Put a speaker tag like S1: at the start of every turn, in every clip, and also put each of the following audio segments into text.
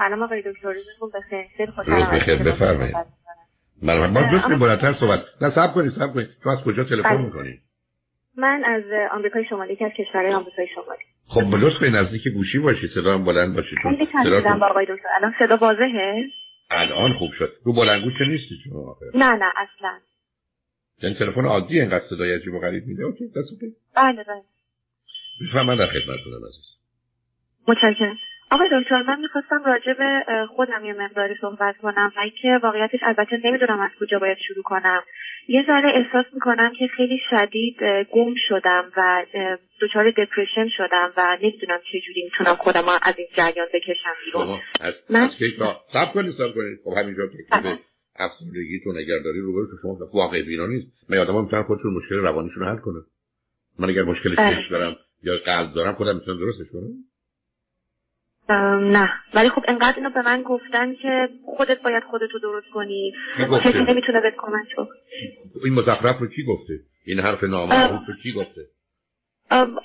S1: سلام آقای دکتر روزتون بخیر. خیلی خوشحالم
S2: بخیر بفرمایید. من ما دوست بلندتر صحبت. نه صبر کنید صبر کنید تو از کجا تلفن
S1: بله.
S2: می‌کنید
S1: من از آمریکای شمالی که از کشورهای آمریکای شمالی.
S2: خب لطف کنید نزدیک گوشی باشی صدا هم بلند باشه چون صدا
S1: با آقای دکتر. الان صدا واضحه؟
S2: الان خوب شد. رو بلندگو چه نیستی شما
S1: نه نه اصلا.
S2: یعنی تلفن عادی اینقدر صدای عجیب و غریب میده؟ اوکی دست
S1: بله بله.
S2: بفرمایید من در خدمتتونم عزیز.
S1: متشکرم. آقای دکتر من می‌خواستم راجع به خودم یه مقداری صحبت کنم و اینکه واقعیتش البته نمی‌دونم از کجا باید شروع کنم. یه ذره احساس می‌کنم که خیلی شدید گم شدم و دچار دپرشن شدم و نمی‌دونم چه جوری می‌تونم خودم رو از این جریان بکشم بیرون. من-
S2: صبر کنید صبر کنید. خب همینجا
S1: بله.
S2: افسردگیتون اگر داری روبرو که شما واقع بینا نیست. من آدم‌ها می‌تونن خودشون مشکل روانیشون رو حل کنن. من اگر مشکل
S1: بله.
S2: چشم دارم یا قلب دارم خودم می‌تونم درستش کنم.
S1: نه. ولی خب انقدر اینو به من گفتن که خودت باید خودتو درست کنی؟ کسی نمی‌تونه بهت کمک
S2: این مزخرف رو کی گفته؟ این حرف نامعروف رو کی گفته؟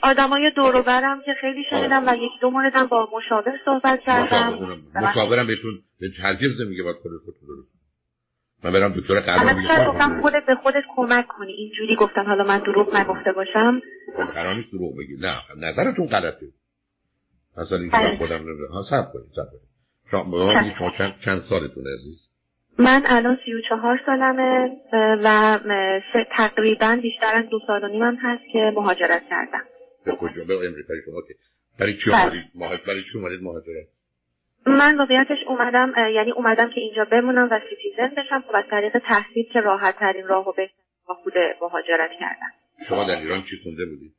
S1: آدمای دور و برم که خیلی شنیدم و یک دو موردم با مشاور صحبت کردم.
S2: مشاورم بهتون به هرگز نمیگه باید خودت خودتو درست کنی. من برم دکتر قلب
S1: الان
S2: میگه
S1: بیشتر
S2: خودت
S1: گفتم خودت به خودت کمک کنی؟ اینجوری گفتن حالا من دروغ نگفته باشم.
S2: خب قرار نیست دروغ بگی. نه نظرتون غلطه. اصلا اینکه من
S1: بله.
S2: خودم نمی‌دونم. ها صبر کنید صبر کنید. شما به بگید شما چند, چند سالتون عزیز؟
S1: من الان سی و چهار سالمه و تقریبا بیشتر از دو سال و نیمم هست که مهاجرت کردم.
S2: به کجا؟ به امریکای شما که برای چی
S1: بله.
S2: اومدید؟ مهاجرت برای چی اومدید مهاجرت؟
S1: من واقعیتش اومدم یعنی اومدم که اینجا بمونم و citizen بشم. خب از طریق تحصیل که راحت ترین راه و راه بوده مهاجرت کردم.
S2: شما در ایران چی خونده بودید؟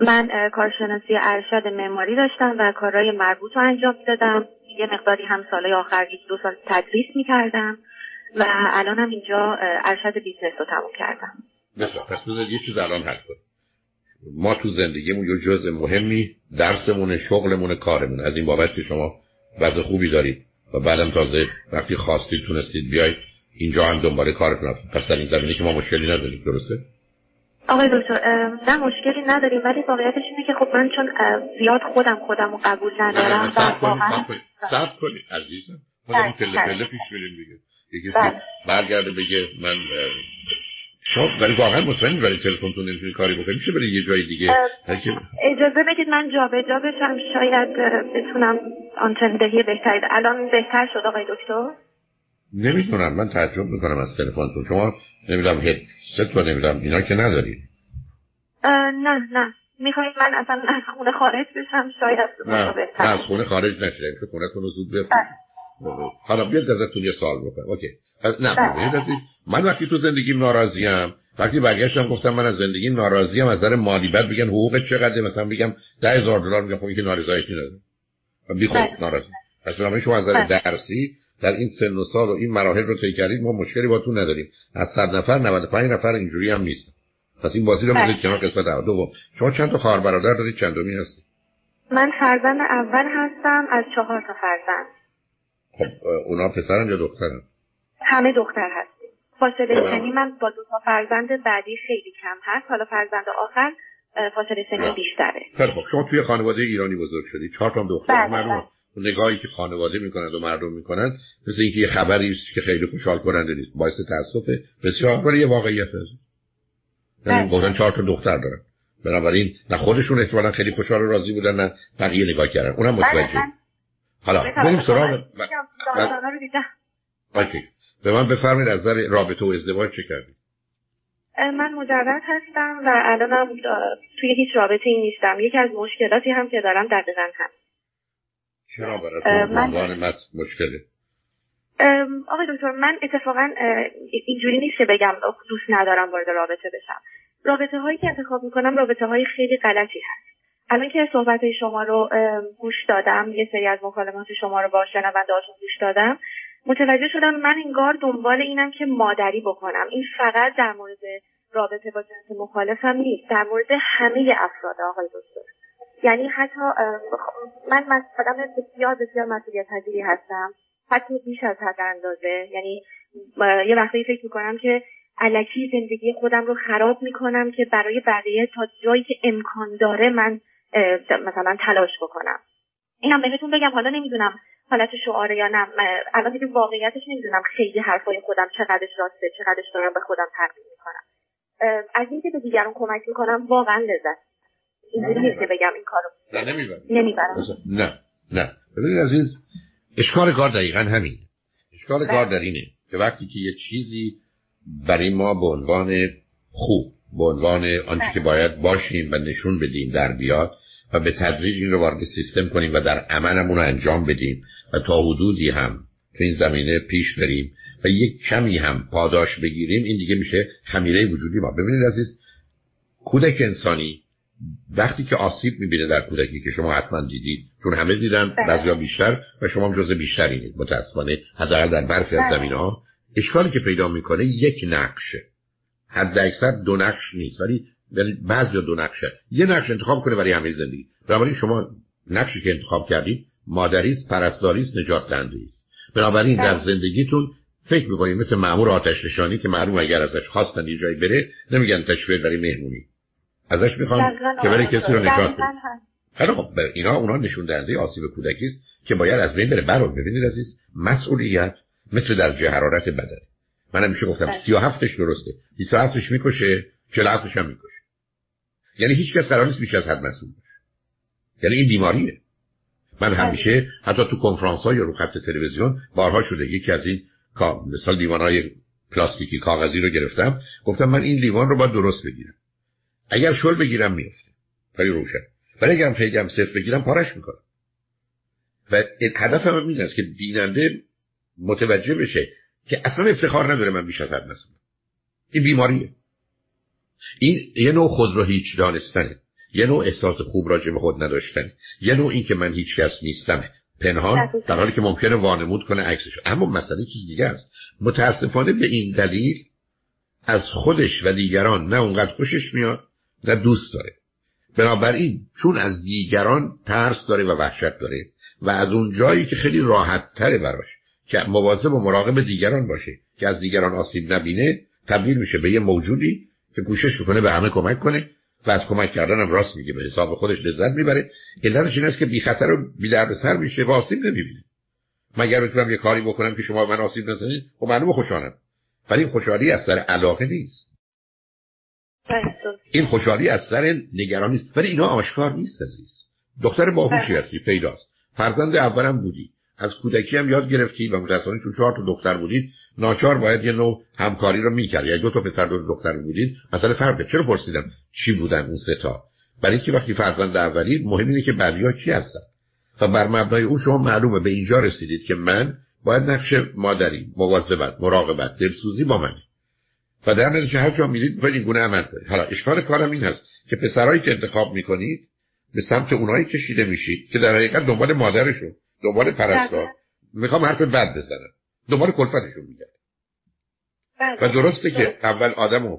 S1: من کارشناسی ارشد معماری داشتم و کارهای مربوط رو انجام می‌دادم. یه مقداری هم سالهای آخر یک دو سال تدریس می‌کردم و الانم اینجا اه، ارشد business رو تموم کردم.
S2: بسیار. پس بذارید یه چیز الان حل کنیم ما تو زندگیمون یه جزء مهمی درسمون شغلمون کارمون از این بابت که شما وضع خوبی دارید و بعدم تازه وقتی خواستید تونستید بیاید اینجا هم دنبال کارتون پس در این زمینه که ما مشکلی نداریم درسته؟
S1: آقای دکتر نه مشکلی نداریم ولی واقعیتش اینه که خب من چون زیاد خودم خودم رو قبول ندارم
S2: صبر کنید کنید عزیزم ما داریم
S1: بله،
S2: پله
S1: بله.
S2: پله پیش میریم دیگه. یکی
S1: بله.
S2: برگرده بگه من شما ولی واقعا مطمئنید برای تلفنتون نمی‌تونید کاری بکنید میشه برای یه جای دیگه؟
S1: اجازه بدید من جابجا بشم شاید بتونم آنتن دهی بهتری الان بهتر شد آقای دکتر؟
S2: نمی‌دونم من تعجب می‌کنم از تلفنتون. شما نمی‌دونم هدست و نمی‌دونم اینا که ندارید
S1: نه نه. می‌خواید من اصلا از خونه خارج بشم شاید
S2: نه نه از خونه خارج نشید که خونهتون رو زود بفروشید حالا بیاد ازتون یه سوال بکنم. اوکی. پس نه
S1: بله.
S2: ببینید عزیز من وقتی تو زندگیم ناراضیم وقتی برگشتم گفتم من از زندگیم ناراضیم از نظر مالی بعد بگن حقوق چقدر مثلا بگم ده هزار دلار میگم خب این که نارضایتی نداره بی خود
S1: بله.
S2: ناراضی. پس بنابراین شما از نظر
S1: بله.
S2: درسی در این سن و سال و این مراحل رو طی کردید ما مشکلی باتون نداریم. از صد نفر 95 نفر اینجوری هم نیست. پس این بازی رو
S1: بله.
S2: بذارید کنار قسمت اول. دوم. شما چند تا خواهر برادر دارید چندمی هستید؟
S1: من فرزند اول هستم از چهار تا فرزند.
S2: خب اونا پسرن یا دخترن؟
S1: همه دختر هستیم. فاصله
S2: بله.
S1: سنی من با دو تا فرزند بعدی خیلی کم هست. حالا فرزند آخر فاصله سنی
S2: بله.
S1: بیشتره.
S2: خیلی خب شما توی خانواده ایرانی بزرگ شدید چهار تا دختر.
S1: بله،
S2: معلومه. نگاهی که خانواده می‌کنند و مردم می‌کنند مثل اینکه یه خبری است که خیلی خوشحال کننده نیست. باعث تاسفه بسیار ولی یه واقعیت هست. یعنی
S1: بله.
S2: گفتن چهار تا دختر دارن. بنابراین نه خودشون احتمالا خیلی خوشحال و راضی بودن نه بقیه نگاه کردن. اونم
S1: بله،
S2: متوجه.
S1: من
S2: حالا. بریم سراغ اوکی. به من بفرمایید از نظر رابطه و ازدواج چه کردید
S1: اه، من مجرد هستم و الانم توی هیچ رابطه ای نیستم. یکی از مشکلاتی هم که دارم دقیقا هم
S2: چرا براتون
S1: من-
S2: عنوان مس مشکله؟
S1: آقای دکتر من اتفاقا اینجوری نیست که بگم دوست ندارم وارد رابطه بشم. رابطه هایی که انتخاب می‌کنم رابطه های خیلی غلطی هست. الان که صحبت شما رو گوش دادم یه سری از مکالمات شما رو با شنونده هاتون گوش دادم متوجه شدم من انگار دنبال اینم که مادری بکنم. این فقط در مورد رابطه با جنس مخالفم نیست در مورد همه افراد آقای دکتر. یعنی حتی من آدم بسیار بسیار مسئولیت پذیری هستم. حتی بیش از حد اندازه. یعنی یه وقتی فکر می‌کنم که علکی زندگی خودم رو خراب می‌کنم که برای بقیه تا جایی که امکان داره من مثلا تلاش بکنم. اینم بهتون بگم حالا نمی‌دونم حالت شعاره یا نه. الان دیگه واقعیتش نمی‌دونم خیلی حرفای خودم چقدرش راسته چقدرش دارم به خودم تقدیم می‌کنم. از اینکه به دیگران کمک می‌کنم واقعا لذت اینجوری نیست که بگم این کارو.
S2: نه نمی‌برم.
S1: نمی‌برم.
S2: نه نه. ببینید عزیز اشکال کار دقیقا همین اشکال کار در اینه که وقتی که یه چیزی برای ما به عنوان خوب به عنوان آنچه که باید باشیم و نشون بدیم در بیاد و به تدریج این رو وارد سیستم کنیم و در عملمون رو انجام بدیم و تا حدودی هم تو این زمینه پیش بریم و یک کمی هم پاداش بگیریم این دیگه میشه خمیره وجودی ما. ببینید عزیز کودک انسانی وقتی که آسیب می‌بینه در کودکی که شما حتما دیدید چون همه دیدن
S1: بله.
S2: بعضیا بیشتر و شما هم جز بیشترینید متاسفانه حداقل در برخی از
S1: بله.
S2: زمین ها اشکالی که پیدا می‌کنه یک نقشه حد اکثر دو نقش نیست ولی ولی بعضی دو نقشه یه نقش انتخاب کنه برای همه زندگی بنابراین شما نقشی که انتخاب کردید مادری است پرستاری است نجات دهنده است بنابراین در
S1: بله.
S2: زندگیتون فکر می‌کنید مثل مامور آتش نشانی که معلوم اگر ازش خواستن یه جایی بره نمیگن تشویر برای مهمونی ازش می‌خوان که برای
S1: آقای
S2: کسی رو. نجات بده. خیلی خب اینا اونا نشون دهنده آسیب کودکی است که باید از بین بره. برو ببینید عزیز مسئولیت مثل درجه حرارت بدن من همیشه گفتم
S1: بله.
S2: 37 درسته. 27 ش می‌کشه 47 هم می‌کشه. یعنی هیچ کس قرار نیست بیش از حد مسئول یعنی این بیماریه. من همیشه حتی تو کنفرانس های یا رو خط تلویزیون بارها شده. یکی از این مثال لیوان های پلاستیکی کاغذی رو گرفتم. گفتم من این لیوان رو باید درست بگیرم. اگر شل بگیرم میفته. خیلی روشن. ولی اگرم خیلی هم صفر بگیرم پارش می‌کنم. و هدفم هم این است که بیننده متوجه بشه که اصلا افتخار نداره من بیش از حد مسئولم این بیماریه. این یه نوع خود رو هیچ دانستنه. یه نوع احساس خوب راجع به خود نداشتن یه نوع این که من هیچ کس نیستم. پنهان. در حالی که ممکنه وانمود کنه عکسش. اما مسئله چیز دیگه است. متاسفانه به این دلیل از خودش و دیگران نه اونقدر خوشش میاد نه دوست داره. بنابراین چون از دیگران ترس داره و وحشت داره و از اون جایی که خیلی راحت تره براش که مواظب و مراقب دیگران باشه که از دیگران آسیب نبینه تبدیل میشه به یه موجودی که کوشش می‌کنه به همه کمک کنه و از کمک کردن هم راست میگه به حساب خودش لذت می‌بره. علتش این است که بی خطر و بی سر میشه و آسیب نمی‌بینه. مگر بتونم یه کاری بکنم که شما من آسیب نزنید؟ خب معلومه خوشحالم. ولی این خوشحالی از سر علاقه نیست. این خوشحالی از سر نگرانی است ولی اینا آشکار نیست عزیز. دختر باهوشی
S1: بله.
S2: هستی پیداست. فرزند اولم بودی. از کودکی هم یاد گرفتی و متأسفانه چون چهار تا دختر بودید ناچار باید یه نوع همکاری رو می‌کرد یا دو تا پسر دو دختر بودید مثلا فرقه چرا پرسیدم چی بودن اون سه تا؟ برای اینکه وقتی فرزند اولی مهم اینه که بعدی‌ها کی هستن. و بر مبنای اون شما معلومه. به اینجا رسیدید که من باید نقش مادری مواظبت مراقبت دلسوزی با منه و در نتیجه هر جا میرید باید این گونه عمل کنید. حالا اشکال کارم این هست که پسرهایی که انتخاب می‌کنید به سمت اونایی کشیده میشید که در حقیقت دنبال مادرشون دنبال پرستار.
S1: بله.
S2: می‌خوام حرف بد بزنم. دنبال کلفتشون میگرد.
S1: بله.
S2: و درسته که اول آدمو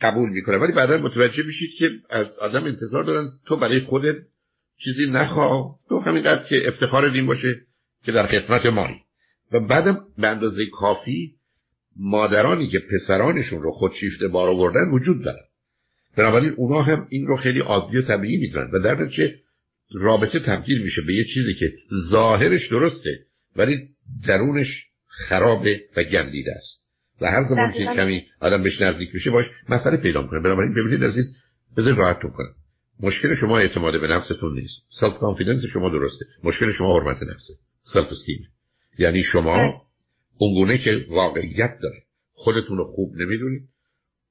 S2: قبول می‌کنه ولی بعدا متوجه میشید که از آدم انتظار دارن تو برای خودت چیزی نخواه. تو همینقدر که افتخار این باشه که در خدمت مایی. و بعدم به اندازه کافی مادرانی که پسرانشون رو خودشیفته بار آوردن وجود دارن. بنابراین اونا هم این رو خیلی عادی و طبیعی می‌دونن و در نتیجه رابطه تبدیل میشه به یه چیزی که ظاهرش درسته ولی درونش خرابه و گندیده است. و هر زمان که. کمی آدم بهش نزدیک بشه باش مسئله پیدا می‌کنه. بنابراین ببینید عزیز بذار راحتتون کنم. مشکل شما اعتماد به نفستون نیست. self confidence شما درسته. مشکل شما حرمت نفسه. سلف استیم یعنی شما اونگونه که واقعیت داره. خودتون رو خوب نمی‌دونید.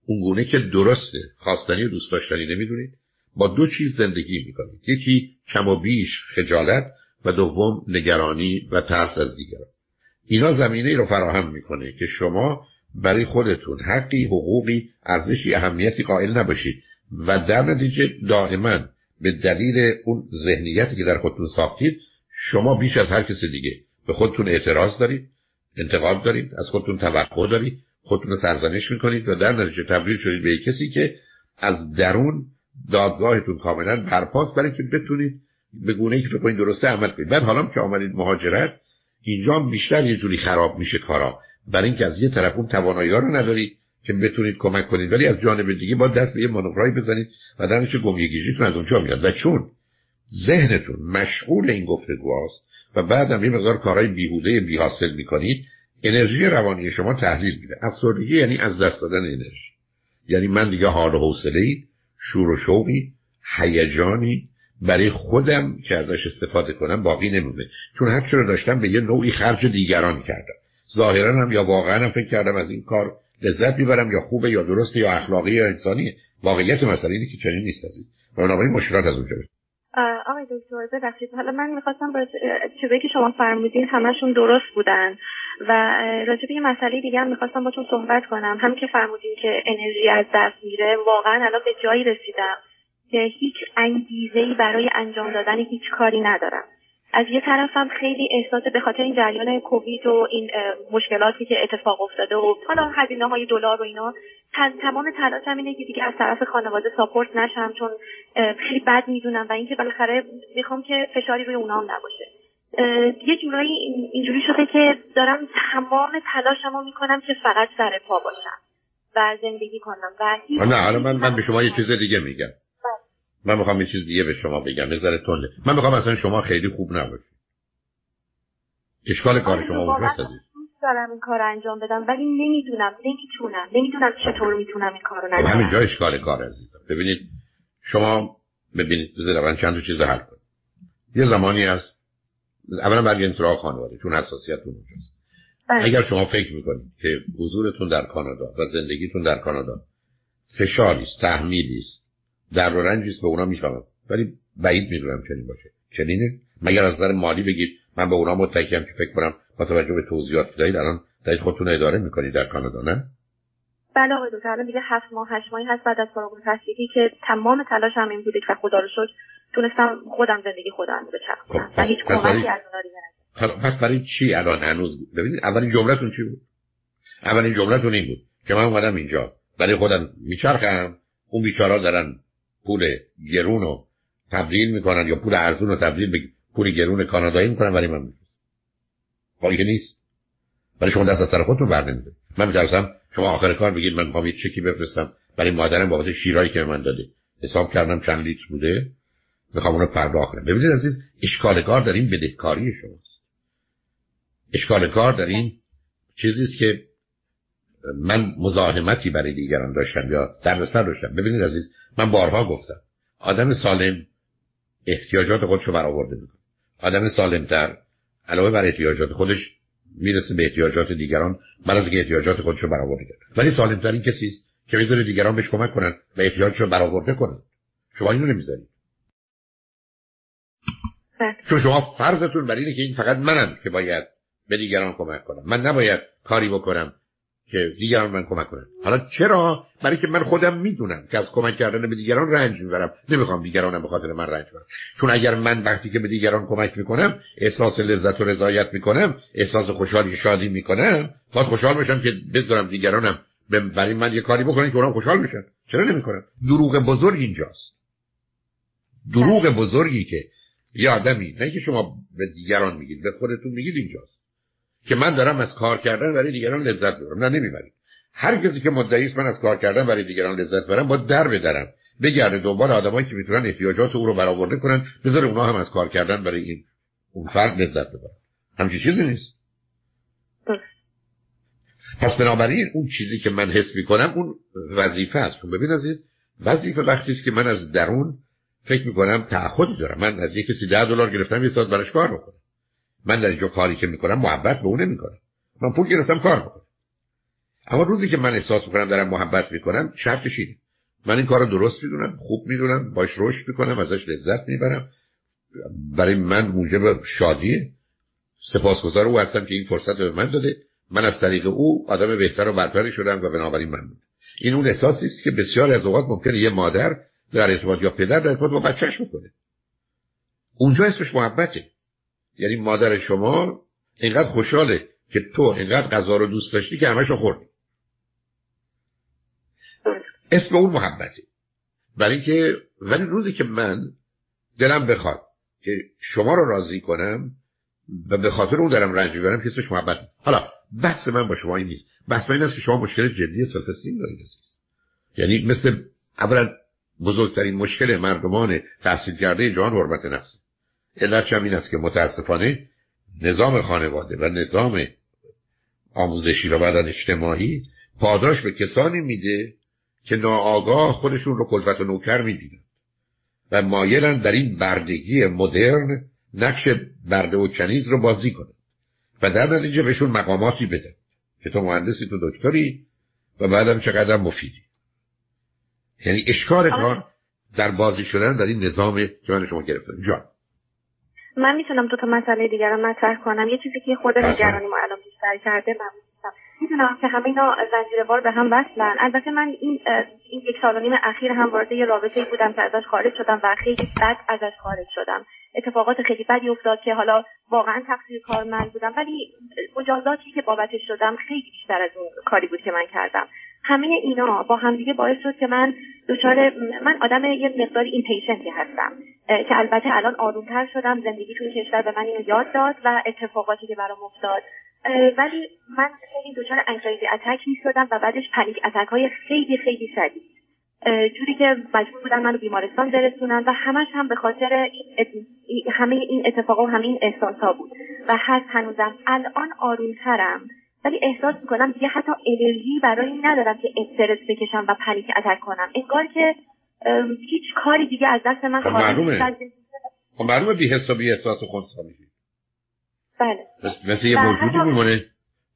S2: اونگونه که درسته خواستنی و دوست داشتنی نمی‌دونید. با دو چیز زندگی می‌کنید. یکی کم و بیش خجالت و دوم نگرانی و ترس از دیگران. اینا زمینه ای رو فراهم می‌کنه که شما برای خودتون حقی حقوقی ارزشی اهمیتی قائل نباشید و در نتیجه دائما به دلیل اون ذهنیتی که در خودتون ساختید شما بیش از هر کس دیگه. به خودتون اعتراض دارید. انتقاد دارید از خودتون توقع دارید خودتون سرزنش می‌کنید و در نتیجه تبدیل شدید به کسی که از درون دادگاهتون کاملا برپاست برای که بتونید به گونه ای که فکر کنید درسته عمل کنید. بعد حالا که آمدید مهاجرت اینجا بیشتر یه جوری خراب میشه کارا. برای اینکه از یه طرف اون توانایی رو ندارید که بتونید کمک کنید ولی از جانب دیگه با دست به یه مانورایی بزنید و در نتیجه از اونجا میاد. و چون ذهنتون مشغول این گفتگوهاست و بعدم یه مقدار کارهای بیهوده بی حاصل می‌کنید انرژی روانی شما تحلیل میده. افسردگی یعنی از دست دادن انرژی. یعنی من دیگه حال و حوصله شور و شوقی هیجانی برای خودم که ازش استفاده کنم باقی نمونه. چون هر رو داشتم به یه نوعی خرج دیگران کردم. ظاهرا هم یا واقعا هم فکر کردم از این کار لذت می‌برم یا خوبه یا درسته یا اخلاقی یا انسانیه. واقعیت مسئله اینه که چنین نیست از این بنابراین مشکلات از اونجا
S1: آقای دکتر ببخشید. حالا من می‌خواستم با چیزایی که شما فرمودین همشون درست بودن. و راجع به یه مسئله دیگه هم می‌خواستم باتون صحبت کنم. همین که فرمودین که انرژی از دست میره واقعا الان به جایی رسیدم که هیچ انگیزه برای انجام دادن هیچ کاری ندارم. از یه طرفم خیلی احساس به خاطر این جریان کووید و این مشکلاتی که اتفاق افتاده و حالا هزینه های دلار و اینا تمام تلاشم اینه که دیگه از طرف خانواده ساپورت نشم چون خیلی بد می‌دونم و اینکه بالاخره می‌خوام که فشاری روی اونام نباشه. یه جورایی اینجوری شده که دارم تمام تلاشمو می‌کنم که فقط سر پا باشم و زندگی کنم و
S2: نه حالا من من به شما یه چیز دیگه میگم. من می‌خوام یه چیز دیگه به شما بگم بذاره تنده من می‌خوام اصلا شما خیلی خوب نباشید. اشکال کار شما
S1: وجود عزیز دارم این کار انجام بدم ولی نمی‌دونم نمی‌تونم. نمی‌دونم چطور می‌تونم این کار رو
S2: خب، همین جا اشکال کار عزیزم. ببینید شما ببینید بذارید من چند تا چیز حل کنم یه زمانی هست اولا برگردید سراغ خانواده چون حساسیتتون اونجاست. بله. اگر شما فکر می‌کنید که حضورتون در کانادا و زندگیتون در کانادا فشاری است تحمیلی است در و رنجی به اونا می‌فهمم. ولی بعید می‌دونم چنین باشه. چنینه؟ مگر از نظر مالی بگید من به اونا متکیم که فکر کنم با توجه به توضیحات دارید الان دارید خودتون اداره می‌کنید در کانادا نه؟
S1: بله آقای دکتر الان دیگه هفت ماه هشت ماهی هست بعد از فارغ التحصیلی که تمام تلاش هم این بوده که خدا رو شد تونستم خودم زندگی خودم رو بچرخونم. خب، و هیچ کمکی از
S2: اونا پس برای چی الان هنوز ببینید اولین جملتون چی بود؟ اولین جملتون این بود که من اومدم اینجا برای خودم میچرخم اون بیچارا دارن پول گرون رو تبدیل می‌کنن یا پول ارزون رو تبدیل به پول گرون کانادایی می‌کنن ولی من میفرستم نیست. ولی شما دست از سر خودتون بر نمیده. من میترسم شما آخر کار بگید من می‌خوام یه چکی بفرستم برای مادرم بابت شیرایی که من داده. حساب کردم چند لیتر بوده. می‌خوام اونو پرداخت کنم. ببینید عزیز اشکال کار در این بدهکاری شماست. اشکال کار در این چیزی است که من مزاحمتی برای دیگران داشتم یا در سر داشتم. ببینید عزیز من بارها گفتم آدم سالم احتیاجات خودش رو برآورده می‌کنه. آدم سالمتر علاوه بر احتیاجات خودش می‌رسه به احتیاجات دیگران من از احتیاجات خودش رو برآورده کرد. ولی سالمتر این کسی است که می‌ذاره دیگران بهش کمک کنن و احتیاجش رو برآورده کنن. شما اینو نمی‌ذارید. بله. چون شما فرضتون بر اینه که این فقط منم که باید به دیگران کمک کنم. من نباید کاری بکنم که دیگران من کمک کنن. حالا چرا؟ برای که من خودم می‌دونم که از کمک کردن به دیگران رنج می‌برم. نمی‌خوام دیگرانم به خاطر من رنج برم. چون اگر من وقتی که به دیگران کمک می‌کنم احساس لذت و رضایت می‌کنم احساس خوشحالی شادی می‌کنم باید خوشحال بشم که بذارم دیگرانم برای من یه کاری بکنن که اونم خوشحال بشن. چرا نمی‌کنم دروغ بزرگ اینجاست. دروغ بزرگی که یه آدمی نه که شما به دیگران میگید به خودتون میگید اینجاست. که من دارم از کار کردن برای دیگران لذت ببرم نه نمی‌برید. هر کسی که مدعی است من از کار کردن برای دیگران لذت برم با در بدرم. بگرده دنبال آدمایی که می‌تونن احتیاجات او رو برآورده کنن بذاره اونا هم از کار کردن برای این اون فرد لذت ببرن. همچین چیزی نیست. پس بنابراین اون چیزی که من حس می‌کنم اون وظیفه است. چون ببین عزیز وظیفه وقتی است که من از درون فکر می‌کنم تعهدی دارم. من از یک کسی ده دلار گرفتم یه ساعت براش کار بکنم من در اینجا کاری که می‌کنم محبت به اون نمی‌کنم. من پول گرفتم کار بکنم اما روزی که من احساس می‌کنم دارم محبت می‌کنم شرطش اینه. من این کار رو درست می‌دونم خوب می‌دونم باش رشد می‌کنم ازش لذت می‌برم. برای من موجب شادیه سپاسگزار او هستم که این فرصت به من داده. من از طریق او آدم بهتر و برتری شدم و بنابراین من این اون احساسی است که بسیار از اوقات ممکنه یه مادر در ارتباط یا پدر در ارتباط با بچهش بکنه. اونجا اسمش محبته. یعنی مادر شما اینقدر خوشحاله که تو اینقدر غذا رو دوست داشتی که همشو خوردی اسم اون محبته. برای اینکه ولی روزی که من دلم بخواد که شما رو راضی کنم و به خاطر اون دارم رنج می‌برم که اسمش محبت نیست. حالا بحث من با شما این نیست. بحث من این است که شما مشکل جدی سلف استیم دارید. یعنی مثل اولا بزرگترین مشکل مردمان تحصیل کرده جان حرمت نفسه علتش هم این است که متاسفانه نظام خانواده و نظام آموزشی و بدن اجتماعی پاداش به کسانی میده که ناآگاه خودشون رو کلفت و نوکر می‌بینن و مایلن در این بردگی مدرن نقش برده و کنیز رو بازی کنن و در نتیجه بهشون مقاماتی بدن. که تو مهندسی تو دکتری و بعدم چقدر مفیدی. یعنی اشکال کار در بازی شدن در این نظام که من شما گرفتم. جان.
S1: من می‌تونم دو تا مسئله دیگر رو مطرح کنم. یه چیزی که خود نگرانی ما الان بیشتر کرده من می‌دونم. که همه اینا زنجیره به هم وصلن البته من این این یک سال و نیم اخیر هم وارد یه رابطه بودم که ازش خارج شدم و خیلی بد ازش خارج شدم. اتفاقات خیلی بدی افتاد که حالا واقعا تقصیر کار من بودم. ولی مجازاتی که بابتش شدم خیلی بیشتر از اون کاری بود که من کردم. همه اینا با همدیگه باعث شد که من دچار من آدم یه مقداری اینپیشنتی هستم. که البته الان آرومتر شدم زندگی توی کشور به من اینو یاد داد و اتفاقاتی که برام افتاد. ولی من خیلی دچار انگزایتی اتک می شدم و بعدش پنیک اتک های خیلی خیلی شدید. جوری که مجبور بودن منو بیمارستان برسونن و همش هم به خاطر همه این اتفاقا و همه این احساس ها بود. و هست هنوزم الان آرومترم. ولی احساس می‌کنم دیگه حتی انرژی برای این ندارم که استرس بکشم و پنیک اتک کنم. انگار که هیچ کاری دیگه از دست من
S2: خب معلومه. خب معلومه بی حس و بی احساس خونسا میشی
S1: بله.
S2: مثل یه موجودی میمونه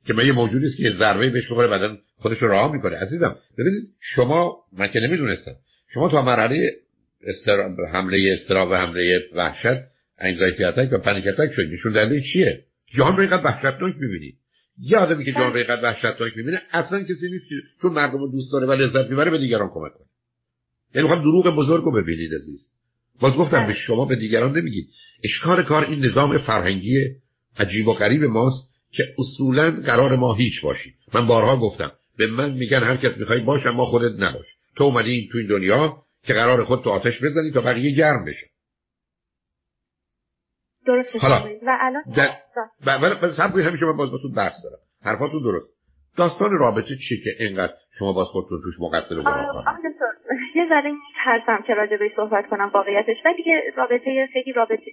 S2: که من یه موجودی است که ضربه بهش بخوره بعدن خودش رو راه می‌کنه. عزیزم ببینید شما من که نمی‌دونستم شما تا مرحله استر... حمله استرا و حمله وحشت انگزایتی اتک و پنیک اتک شد نشون دهنده چیه؟ جان رو اینقدر وحشتناک می‌بینید یه آدمی که جان رو اینقدر وحشتناک می‌بینه اصلا کسی نیست که چون مردم رو دوست داره و لذت می‌بره به دیگران کمک کنه. یعنی می‌خوام دروغ بزرگ رو ببینید عزیز. باز گفتم به شما به دیگران نمیگید. اشکار کار این نظام فرهنگی عجیب و غریب ماست که اصولا قرار ما هیچ باشیم. من بارها گفتم به من میگن هر کس می‌خوای باش ما خودت نباش. تو اومدی تو این دنیا که قرار خود تو آتش بزنی تا بقیه گرم بشه.
S1: درست
S2: حالا
S1: و الان
S2: ولی سب همیشه من باز تو بحث دارم حرفاتون درست. داستان رابطه چیه که اینقدر شما باز خودتون توش مقصر و گناهکار
S1: یه ذره میترسم که راجع به صحبت کنم واقعیتش. ولی دیگه رابطه خیلی رابطه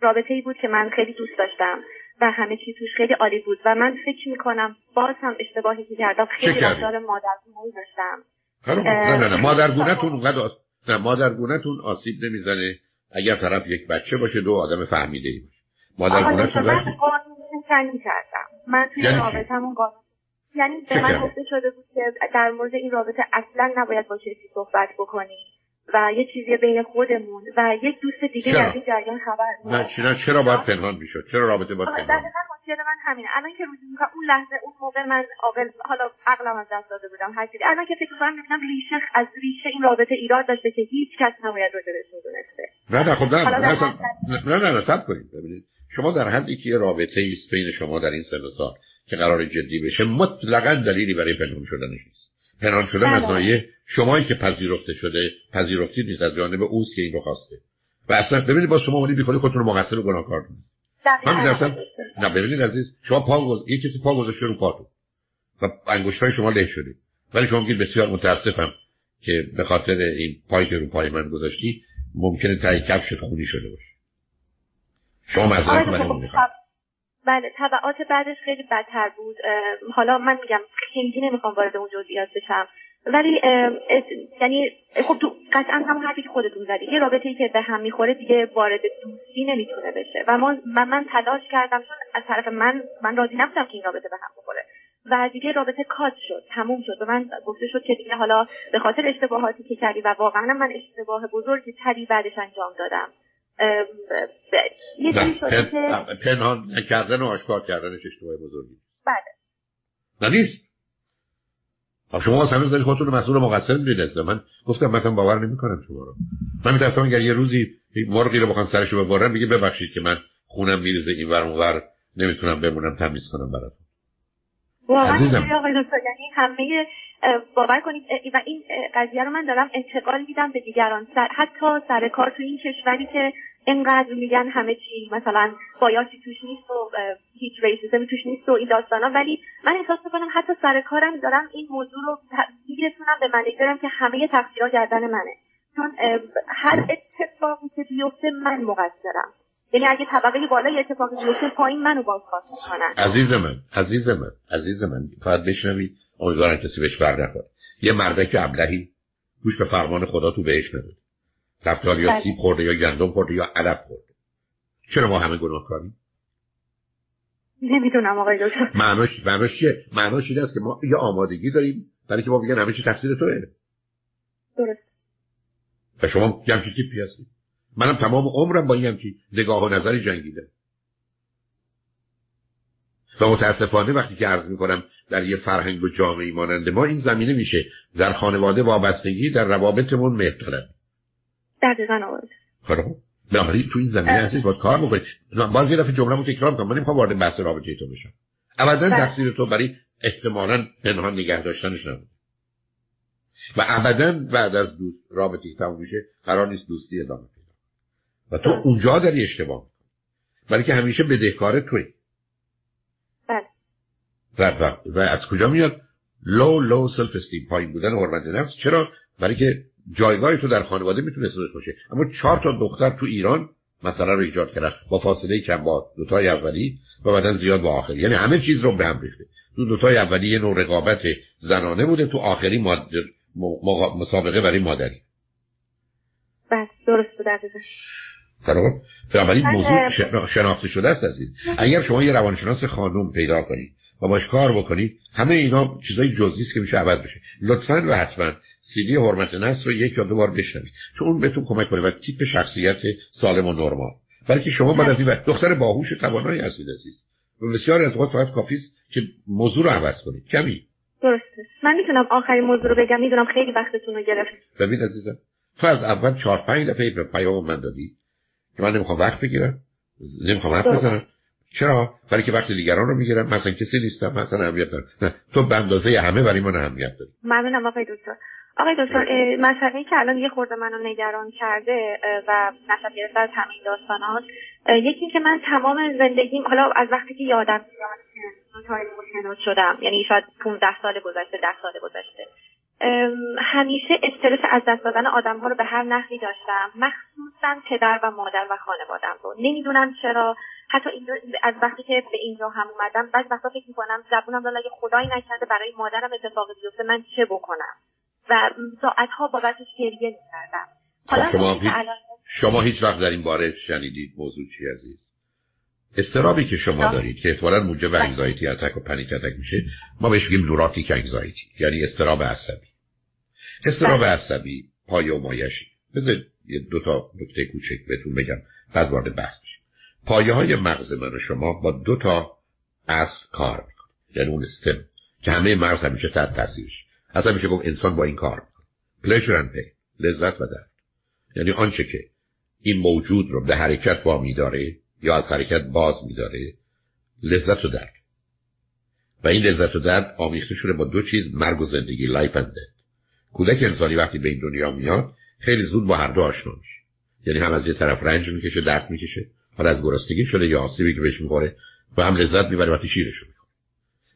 S1: رابطه ای بود که من خیلی دوست داشتم و همه چیز توش خیلی عالی بود. و من فکر می‌کنم باز هم اشتباهی که کردم خیلی رفتار مادرگونه داشتم.
S2: نه نه نه. مادرگونهتون اونقدر. نه مادرگونهتون آسیب نمی‌زنه. اگر طرف یک بچه باشه دو آدم فهمیده ای باشه مادرگونهتون
S1: من قانون کردم. من توی
S2: یعنی
S1: رابطمون قانون یعنی به من گفته شده بود که در مورد این رابطه اصلا نباید با کسی صحبت بکنی. و یه چیزی بین خودمون و یک دوست دیگه از این جریان خبر
S2: نه چرا چرا باید پنهان می‌شد؟ چرا رابطه باید پنهان
S1: دقیقاً مشکل من همینه. الان که روزی می‌کنم اون لحظه اون موقع من عاقل حالا عقلم از دست داده بودم هر چیزی. الان که فکر می‌کنم می‌بینم ریشه از ریشه این رابطه ایراد داشته که هیچ کس نباید راجبش می‌دونسته.
S2: نه نه خب نه نه نه نه سب کنید ببینید. شما در حدی که رابطه ایست بین شما در این سن سال که قرار جدی بشه مطلقا دلیلی برای پنهان شدنش نیست. پنهان شدن از نایه شمایی که پذیرفته شده پذیرفتید نیست از جانب اوست که این رو خواسته. و اصلا ببینید با شما ولی بیخودی خودتون رو مقصر و گناهکار کنید. من اصلا نه ببینید عزیز شما پا گذ... یه کسی پا گذاشته رو پاتون. و انگشتای شما له شده ولی شما میگید بسیار متاسفم که به خاطر این پایی که رو پای من گذاشتی ممکنه تای کفش خونی شده باشه. شما معذرت من می‌خوام
S1: بله طبعات بعدش خیلی بدتر بود. حالا من میگم خیلی نمی‌خوام وارد اون جزئیات بشم. ولی یعنی خب تو قطعا هم حرفی که خودتون زدید یه رابطه ای که به هم می‌خوره دیگه وارد دوستی نمی‌تونه بشه. و من, من تلاش کردم چون از طرف من من راضی نبودم که این رابطه به هم بخوره. و دیگه رابطه کات شد تموم شد. و من گفته شد که دیگه حالا به خاطر اشتباهاتی که کردی و واقعا من اشتباه بزرگی تری بعدش انجام دادم. یه
S2: پن... پنهان نکردن و آشکار کردنش اشتباه بزرگی
S1: بله.
S2: نه نیست. شما هنوز دارید خودتون رو مسئول مقصر می‌دونید من. گفتم مثلا باور نمی‌کنم شما رو. من میترسم اگر یه روزی مرغی رو بخوان سرشو ببرن بگه ببخشید که من خونم میریزه این ور اونور نمی‌تونم بمونم تمیز کنم براتون.
S1: عزیزم. یعنی همه باور کنید و این قضیه رو من دارم انتقال میدم به دیگران. سر حتی سر کار تو این کشوری که اینقدر میگن همه چی مثلا بایاسی توش نیست و هیچ ریسیزمی توش نیست و این داستانا. ولی من احساس می‌کنم حتی سر کارم دارم این موضوع رو میرسونم به من دارم که همه تقصیرها گردن منه. چون هر اتفاقی که بیفته من مقصرم یعنی اگه طبقه بالای اتفاقی بیفته پایین منو بازخواست می‌کنن.
S2: عزیز من عزیز من عزیز من فقط بشنوید. امیدوارم کسی بهش بر نخوره یه مردک ابلهی. گوش به فرمان خدا تو بهش نداد رفتار یا
S1: بله.
S2: سیب خورده یا گندم خورده یا علف خورده. چرا ما همه گناه کاریم
S1: نمی‌دونم آقای دکتر.
S2: معناش معناش چیه؟ معناش این است که ما یه آمادگی داریم برای که ما بگن همه چی تقصیر توه.
S1: درست.
S2: و شما یه همچین تیپی هستی منم تمام عمرم با این همچین نگاه و نظری جنگیدم. و متاسفانه وقتی که عرض می‌کنم در یه فرهنگ و جامعه مانند ما این زمینه میشه. در خانواده وابستگی در روابطمون مهترم
S1: دقیقا آقای.
S2: خب بنابراین تو این زمینه. عزیز باید کار بکنید باز یه دفعه جمله تکرار می‌کنم من نمی‌خوام وارد بحث رابطه تو بشم. ابدا
S1: بله.
S2: تقصیر تو برای احتمالا پنهان نگه داشتنش نبود. و ابدا بعد از دوست رابطه تموم میشه قرار نیست دوستی ادامه پیدا و تو
S1: بله.
S2: اونجا داری اشتباه می‌کنی. که همیشه بدهکار توی.
S1: بله.
S2: و, و, و از کجا میاد؟ low low self esteem پایین بودن حرمت نفس. چرا؟ برای که جایگاه تو در خانواده می‌تونه داشته باشه. اما چهار تا دختر تو ایران مثلا رو ایجاد کردن. با فاصله کم با دوتای اولی و بعدا زیاد با آخری. یعنی همه چیز رو به هم ریخته. تو دوتای اولی یه نوع رقابت زنانه بوده تو آخری مادر مقا- مسابقه برای مادری.
S1: بله درست دقیقا
S2: خب بنابراین
S1: من،
S2: موضوع شناخته شده است عزیز. اگر شما یه روانشناس خانم پیدا کنید و باش کار بکنید همه اینا چیزای جزئی است که میشه عوض بشه. لطفا و حتما سیدی حرمت نفس رو یک یا دو بار بشنوید. چون اون بهتون کمک کنه و تیپ شخصیت سالم و نرمال. بلکه شما بعد از این وقت دختر باهوش توانایی هستید عزیز. و بسیاری از اوقات فقط کافی است که موضوع رو عوض کنید. کمی.
S1: درسته. من می‌تونم آخرین موضوع رو بگم. می‌دونم خیلی وقتتون رو گرفت.
S2: ببین عزیزم. تو از اول چهار پنج دفعه به پیام من دادی که من نمی‌خوام وقت بگیرم. نمی‌خوام حرف. بزنم. چرا؟ برای که وقت دیگران رو می‌گیرم. مثلا کسی نیستم. مثلا اهمیت دارم. نه. تو به اندازه همه برای من اهمیت داری.
S1: ممنونم آقای دکتر. آقای دکتر مسئله که الان یه خورده منو نگران کرده و نسب گرفته از همین داستانات اه، یکی که من تمام زندگیم حالا از وقتی که یادم میاد شدم یعنی شاید 15 سال گذشته 10 سال گذشته. همیشه استرس از دست دادن آدم ها رو به هر نحوی داشتم. مخصوصا پدر و مادر و خانوادم رو. نمی‌دونم چرا. حتی اینجا از وقتی که به اینجا هم اومدم بعض وقتا فکر می‌کنم زبونم رو اگه خدایی نکرده برای مادرم اتفاقی بیفته من چه بکنم؟ و ساعتها بابتش گریه می‌کردم. حالا
S2: شما هیچ,
S1: الان
S2: شما هیچ وقت در این باره شنیدید موضوع چی عزیز؟ استرابی که شما. دارید که احتمالاً موجب انگزایتی اتک و پنیک اتک میشه ما بهش میگیم نوراتیک انگزایتی یعنی استراب عصبی. استراب
S1: بله.
S2: عصبی پایه و مایشی. بذار یه دو تا نکته کوچک بهتون بگم بعد وارد بحث بشیم. پایه های مغز من و شما با دو تا اصل کار می‌کنه یعنی اون استم که همه مغز همیشه تحت تاثیرش. اصلا میشه گفت انسان با این کار. Pleasure and لذت و درد. یعنی آنچه که این موجود رو به حرکت با میداره یا از حرکت باز میداره لذت و درد. و این لذت و درد آمیخته شده با دو چیز مرگ و زندگی life and کودک انسانی وقتی به این دنیا میاد خیلی زود با هر دو آشنا میشه. یعنی هم از یه طرف رنج می‌کشه درد می‌کشه حالا از گرسنگی شده یا آسیبی که بهش می‌خوره و هم لذت می‌بره وقتی شیرش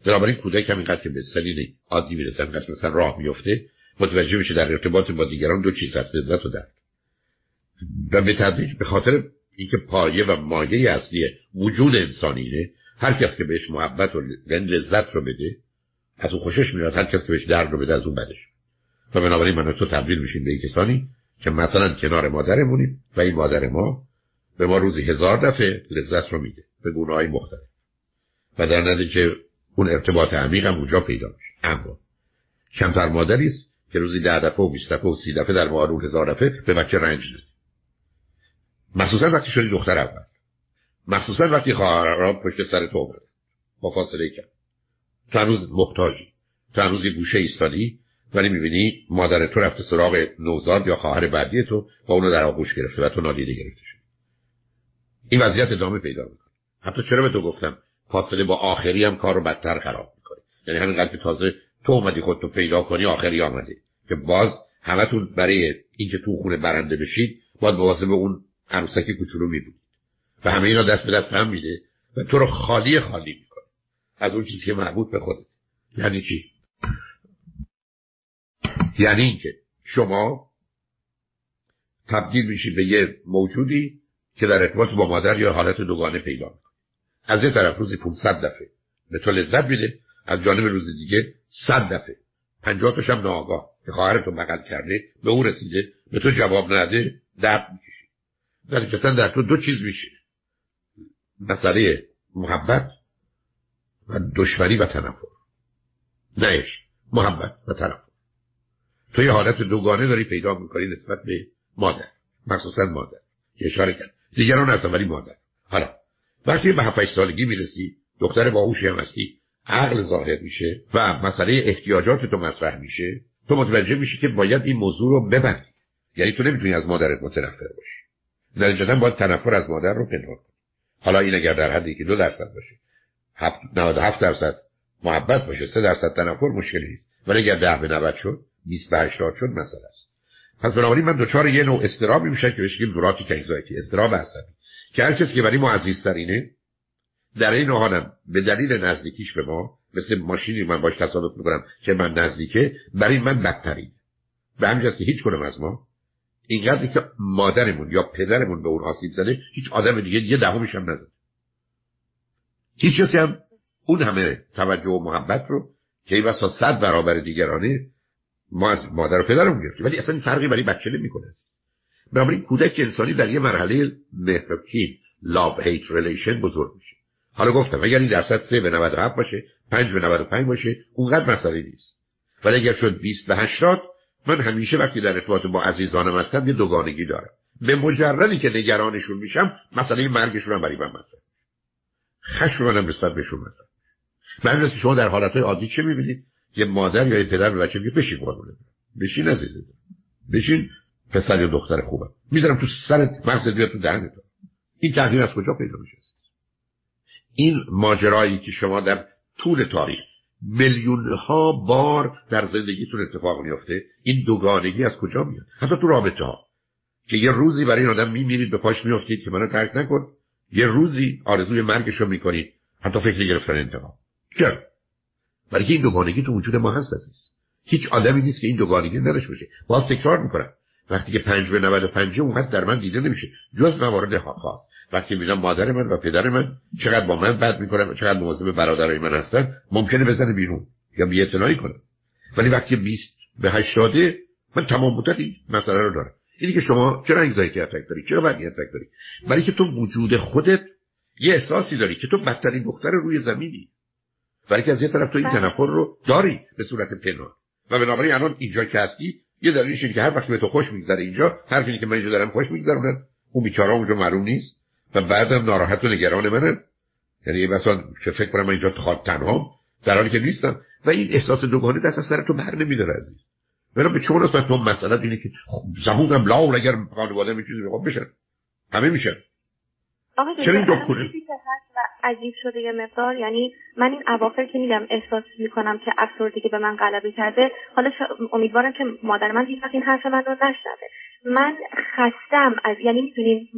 S2: بنابراین کودک هم اینقدر که به سنین عادی می‌رسه اینقدر مثلا راه میفته متوجه میشه در ارتباط با دیگران دو چیز هست لذت و درد. و به تدریج به خاطر اینکه پایه و مایه اصلی وجود انسانینه هر کس که بهش محبت و یعنی لذت رو بده از اون خوشش میاد هر کس که بهش درد رو بده از اون بدش. و بنابراین من و تو تبدیل میشیم به این کسانی که مثلا کنار مادرمونیم و این مادر ما به ما روزی هزار دفعه لذت رو میده به گونه های مختلف. و در نتیجه اون ارتباط عمیق هم اونجا پیدا میشه. اما کمتر مادری است که روزی ده دفعه و بیست دفعه و سی دفعه در روز هزار دفعه به بچه رنج ده مخصوصا وقتی شدی دختر اول. مخصوصا وقتی خواهرها پشت سر تو اومده. با فاصله کم. تو هنوز محتاجی. تو هنوز یه گوشه ایستادی ولی می‌بینی مادر تو رفته سراغ نوزاد یا خواهر بعدی تو و اونو در آغوش گرفته و تو نادیده گرفته شد این وضعیت ادامه پیدا می‌کنه. حتی چرا به تو گفتم؟ فاصله با آخری هم کار رو بدتر خراب می‌کنه یعنی همینقدر که تازه تو اومدی خودتو پیدا کنی آخری آمده که باز همتون برای اینکه تو خونه برنده بشید باید مواظب اون عروسک کوچولو میبودید و همه اینا دست به دست هم میده و تو رو خالی خالی می‌کنه. از اون چیزی که مربوط به خودت. یعنی چی؟ یعنی اینکه شما تبدیل میشی به یه موجودی که در ارتباط با مادر یا حالت دوگانه پیدا از یه طرف روزی 500 دفعه. به تو لذت میده از جانب روز دیگه 100 دفعه. 50 تاشم ناآگاه. که خواهرتو بغل کرده به او رسیده به تو جواب نده درد می‌کشی. در در تو دو چیز میشه. مسئله محبت و دشمنی و تنفر. نه محبت و تنفر. تو یه حالت دوگانه داری پیدا می‌کنی نسبت به مادر. مخصوصا مادر. که اشاره کرد. دیگران هستن ولی مادر. حالا وقتی به 7 سالگی می‌رسی دختر باهوشی هم هستی عقل ظاهر میشه و مسئله احتیاجات تو مطرح میشه تو متوجه میشی که باید این موضوع رو ببندی. یعنی تو نمی‌تونی از مادرت متنفر باشی. نتیجتا باید تنفر از مادر رو پنهان کنی. حالا این اگر در حدی که دو درصد باشه 97 درصد محبت باشه سه درصد تنفر مشکلی نیست. ولی اگر ده به 90 شد 20 به 80 شد مسئله است. پس بنابراین من دچار یه نوع استرابی میشه که بهش میگیم دوراتیک انگزایتی استراب عصبی. که هر کسی که برای ما عزیزترینه در این حالم به دلیل نزدیکیش به ما مثل ماشینی من باش تصادف می‌کنم که من نزدیکه برای من بدترین. به همین که هیچ کنم از ما اینقدر که مادرمون یا پدرمون به اون آسیب زده هیچ آدم دیگه یه دهمش هم نزد هیچ کسی هم اون همه توجه و محبت رو که این صد برابر دیگرانه ما از مادر و پدرمون گرفتیم. ولی اصلا فرقی برای بچه نمی‌کنه. بنابراین کودک انسانی در یه مرحله مهربکین لاب هیت ریلیشن بزرگ میشه. حالا گفتم اگر این درصد 3 به 97 باشه 5 به 95 باشه اونقدر مسئله نیست. ولی اگر شد 20 به 80 من همیشه وقتی در ارتباط با عزیزانم هستم یه دوگانگی دارم. به مجردی که نگرانشون میشم مسئله مرگشون هم برای من مطرح خشم منم نسبت بهشون مطرح من که شما در حالتهای عادی چه می‌بینید؟ یه مادر یا یه پدر به بچه میگه بشین قربونه بشین عزیزه بشین پسر یا دختر خوبه می‌ذارم تو سرت مغزت بیاد تو دهنت این تغییر از کجا پیدا میشه؟ این ماجرایی که شما در طول تاریخ میلیون ها بار در زندگیتون اتفاق میفته این دوگانگی از کجا میاد؟ حتی تو رابطه ها که یه روزی برای این آدم میمیرید به پاش میافتید که منو ترک نکن. یه روزی آرزوی مرگش رو می‌کنید. حتی فکر گرفتن انتقام. چرا؟ برای این دوگانگی تو وجود ما هست عزیز. هیچ آدمی نیست که این دوگانگی نداشته باشه. باز تکرار می‌کنم. وقتی که پنج به 95 اونقدر در من دیده نمیشه. جز موارد خاص. وقتی می‌بینم مادر من و پدر من چقدر با من بد می‌کنن و چقدر مواظب برادرای من هستن ممکنه بزنه بیرون یا بی اطلاعی کنه ولی وقتی 20 به 80 من تمام مدت این مسئله رو دارم. اینی که شما چرا انگزایتی اتک داری؟ چرا بدی اتک داری؟ برای که تو وجود خودت یه احساسی داری که تو بدترین دختر روی زمینی. برای که از یه طرف تو این بله. تنفر رو داری به صورت پنهان. و بنابراین الان اینجا که هستی یه دلیلش اینه که هر وقت به تو خوش میگذره اینجا هر که من اینجا دارم خوش میگذرونن اون بیچاره اونجا معلوم نیست و بعدم ناراحت و نگران منه. یعنی مثلا که فکر کنم من اینجا تنها در حالی که نیستم. و این احساس دوگانه دست از سر تو بر نمیداره عزیز. برای به چون نسبت تو مسئله اینه که زبونم لاول اگر خانواده می چیزی بشن. همه میشن. چرا این دکونه
S1: عجیب شده یه مقدار. یعنی من این اواخر که میگم احساس می‌کنم که افسردگی به من غلبه کرده حالا امیدوارم که مادر من هیچ این حرف من رو نشنوه. من خستم از یعنی می‌تونین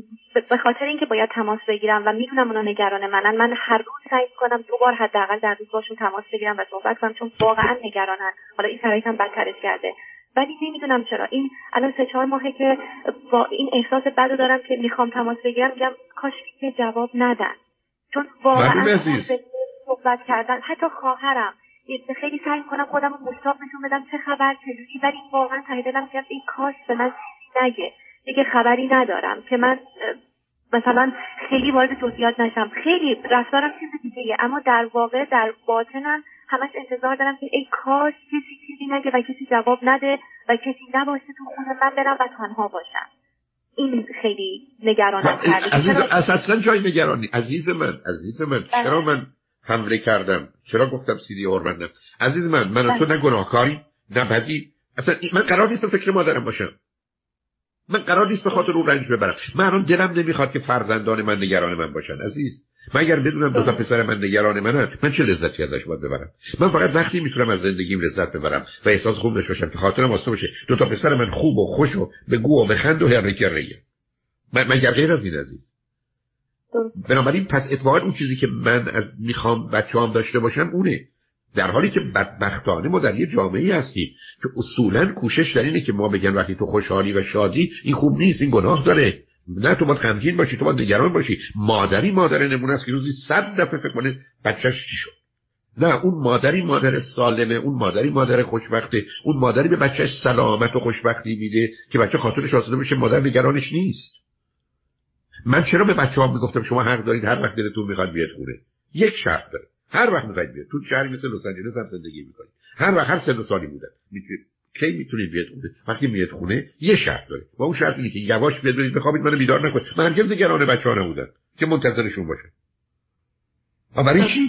S1: به خاطر اینکه باید تماس بگیرم و می‌دونم اونا نگران منن من هر روز سعی کنم دو بار حداقل در روز باشون تماس بگیرم و صحبت کنم چون واقعا نگرانن. حالا این شرایط هم بدترش کرده. ولی نمی‌دونم چرا. این الان سه چهار ماهه که با این احساس بد دارم که می‌خوام تماس بگیرم میگم کاش که جواب ندن. چون واقعا صحبت کردن. حتی خواهرم. خیلی سعی کنم خودم رو مشتاق نشون بدم چه خبر چجوری ولی واقعا ته دلم که این کاش به من نگه. دیگه خبری ندارم که من مثلا خیلی وارد جزئیات نشم. خیلی رفتارم چیز دیگه اما در واقع در باطنم همش انتظار دارم که ای کاش کسی چیزی نگه و کسی جواب نده و کسی نباشه تو خونه من برم و تنها باشم. این خیلی نگرانم کرده
S2: عزیز اصلا جای نگرانی. عزیز من عزیز من بله. چرا من حمله کردم؟ چرا گفتم سیدی حرمت عزیز من من تو بله. نه گناهکاری نه بدی. اصلا من قرار نیست به فکر مادرم باشم. من قرار نیست به خاطر او رنج ببرم. من الان دلم نمی‌خواد که فرزندان من نگران من باشن. عزیز من اگر بدونم دو تا بله. پسر من نگران منن من چه لذتی ازش باید ببرم؟ من فقط وقتی می‌تونم از زندگیم لذت ببرم و احساس خوب داشته باشم که خاطرم واسه باشه دو تا پسر من خوب و خوش و به گو و بخند و هرگره من مگر غیر از این عزیز. بنابراین پس اتفاقا اون چیزی که من از می‌خوام بچه هم داشته باشم اونه. در حالی که بدبختانه ما در یه جامعه هستیم که اصولا کوشش در اینه که ما بگن وقتی تو خوشحالی و شادی این خوب نیست این گناه داره. نه تو باید غمگین باشی تو باید نگران باشی. مادری مادر نمونه است که روزی صد دفعه فکر کنه بچهش چی شد. نه اون مادری مادر سالمه اون مادری مادر خوشبخته اون مادری به بچهش سلامت و خوشبختی میده که بچه خاطرش آسوده بشه مادر نگرانش نیست. من چرا به بچه ها می‌گفتم شما حق دارید هر وقت دلتون می‌خواد بیاد خونه؟ یک شرط داره. هر وقت می‌خواید بیاد. تو شهری مثل لس آنجلس هم زندگی می‌کنید. هر وقت هر سن سالی بودن. کی می‌تونید بیاد خونه؟ وقتی میاد خونه یه شرط داره. و اون شرط اینه که یواش بیاد برید بخوابید منو بیدار نکنید. من هرگز نگران بچه‌ها نبودم که منتظرشون باشه. برای چی؟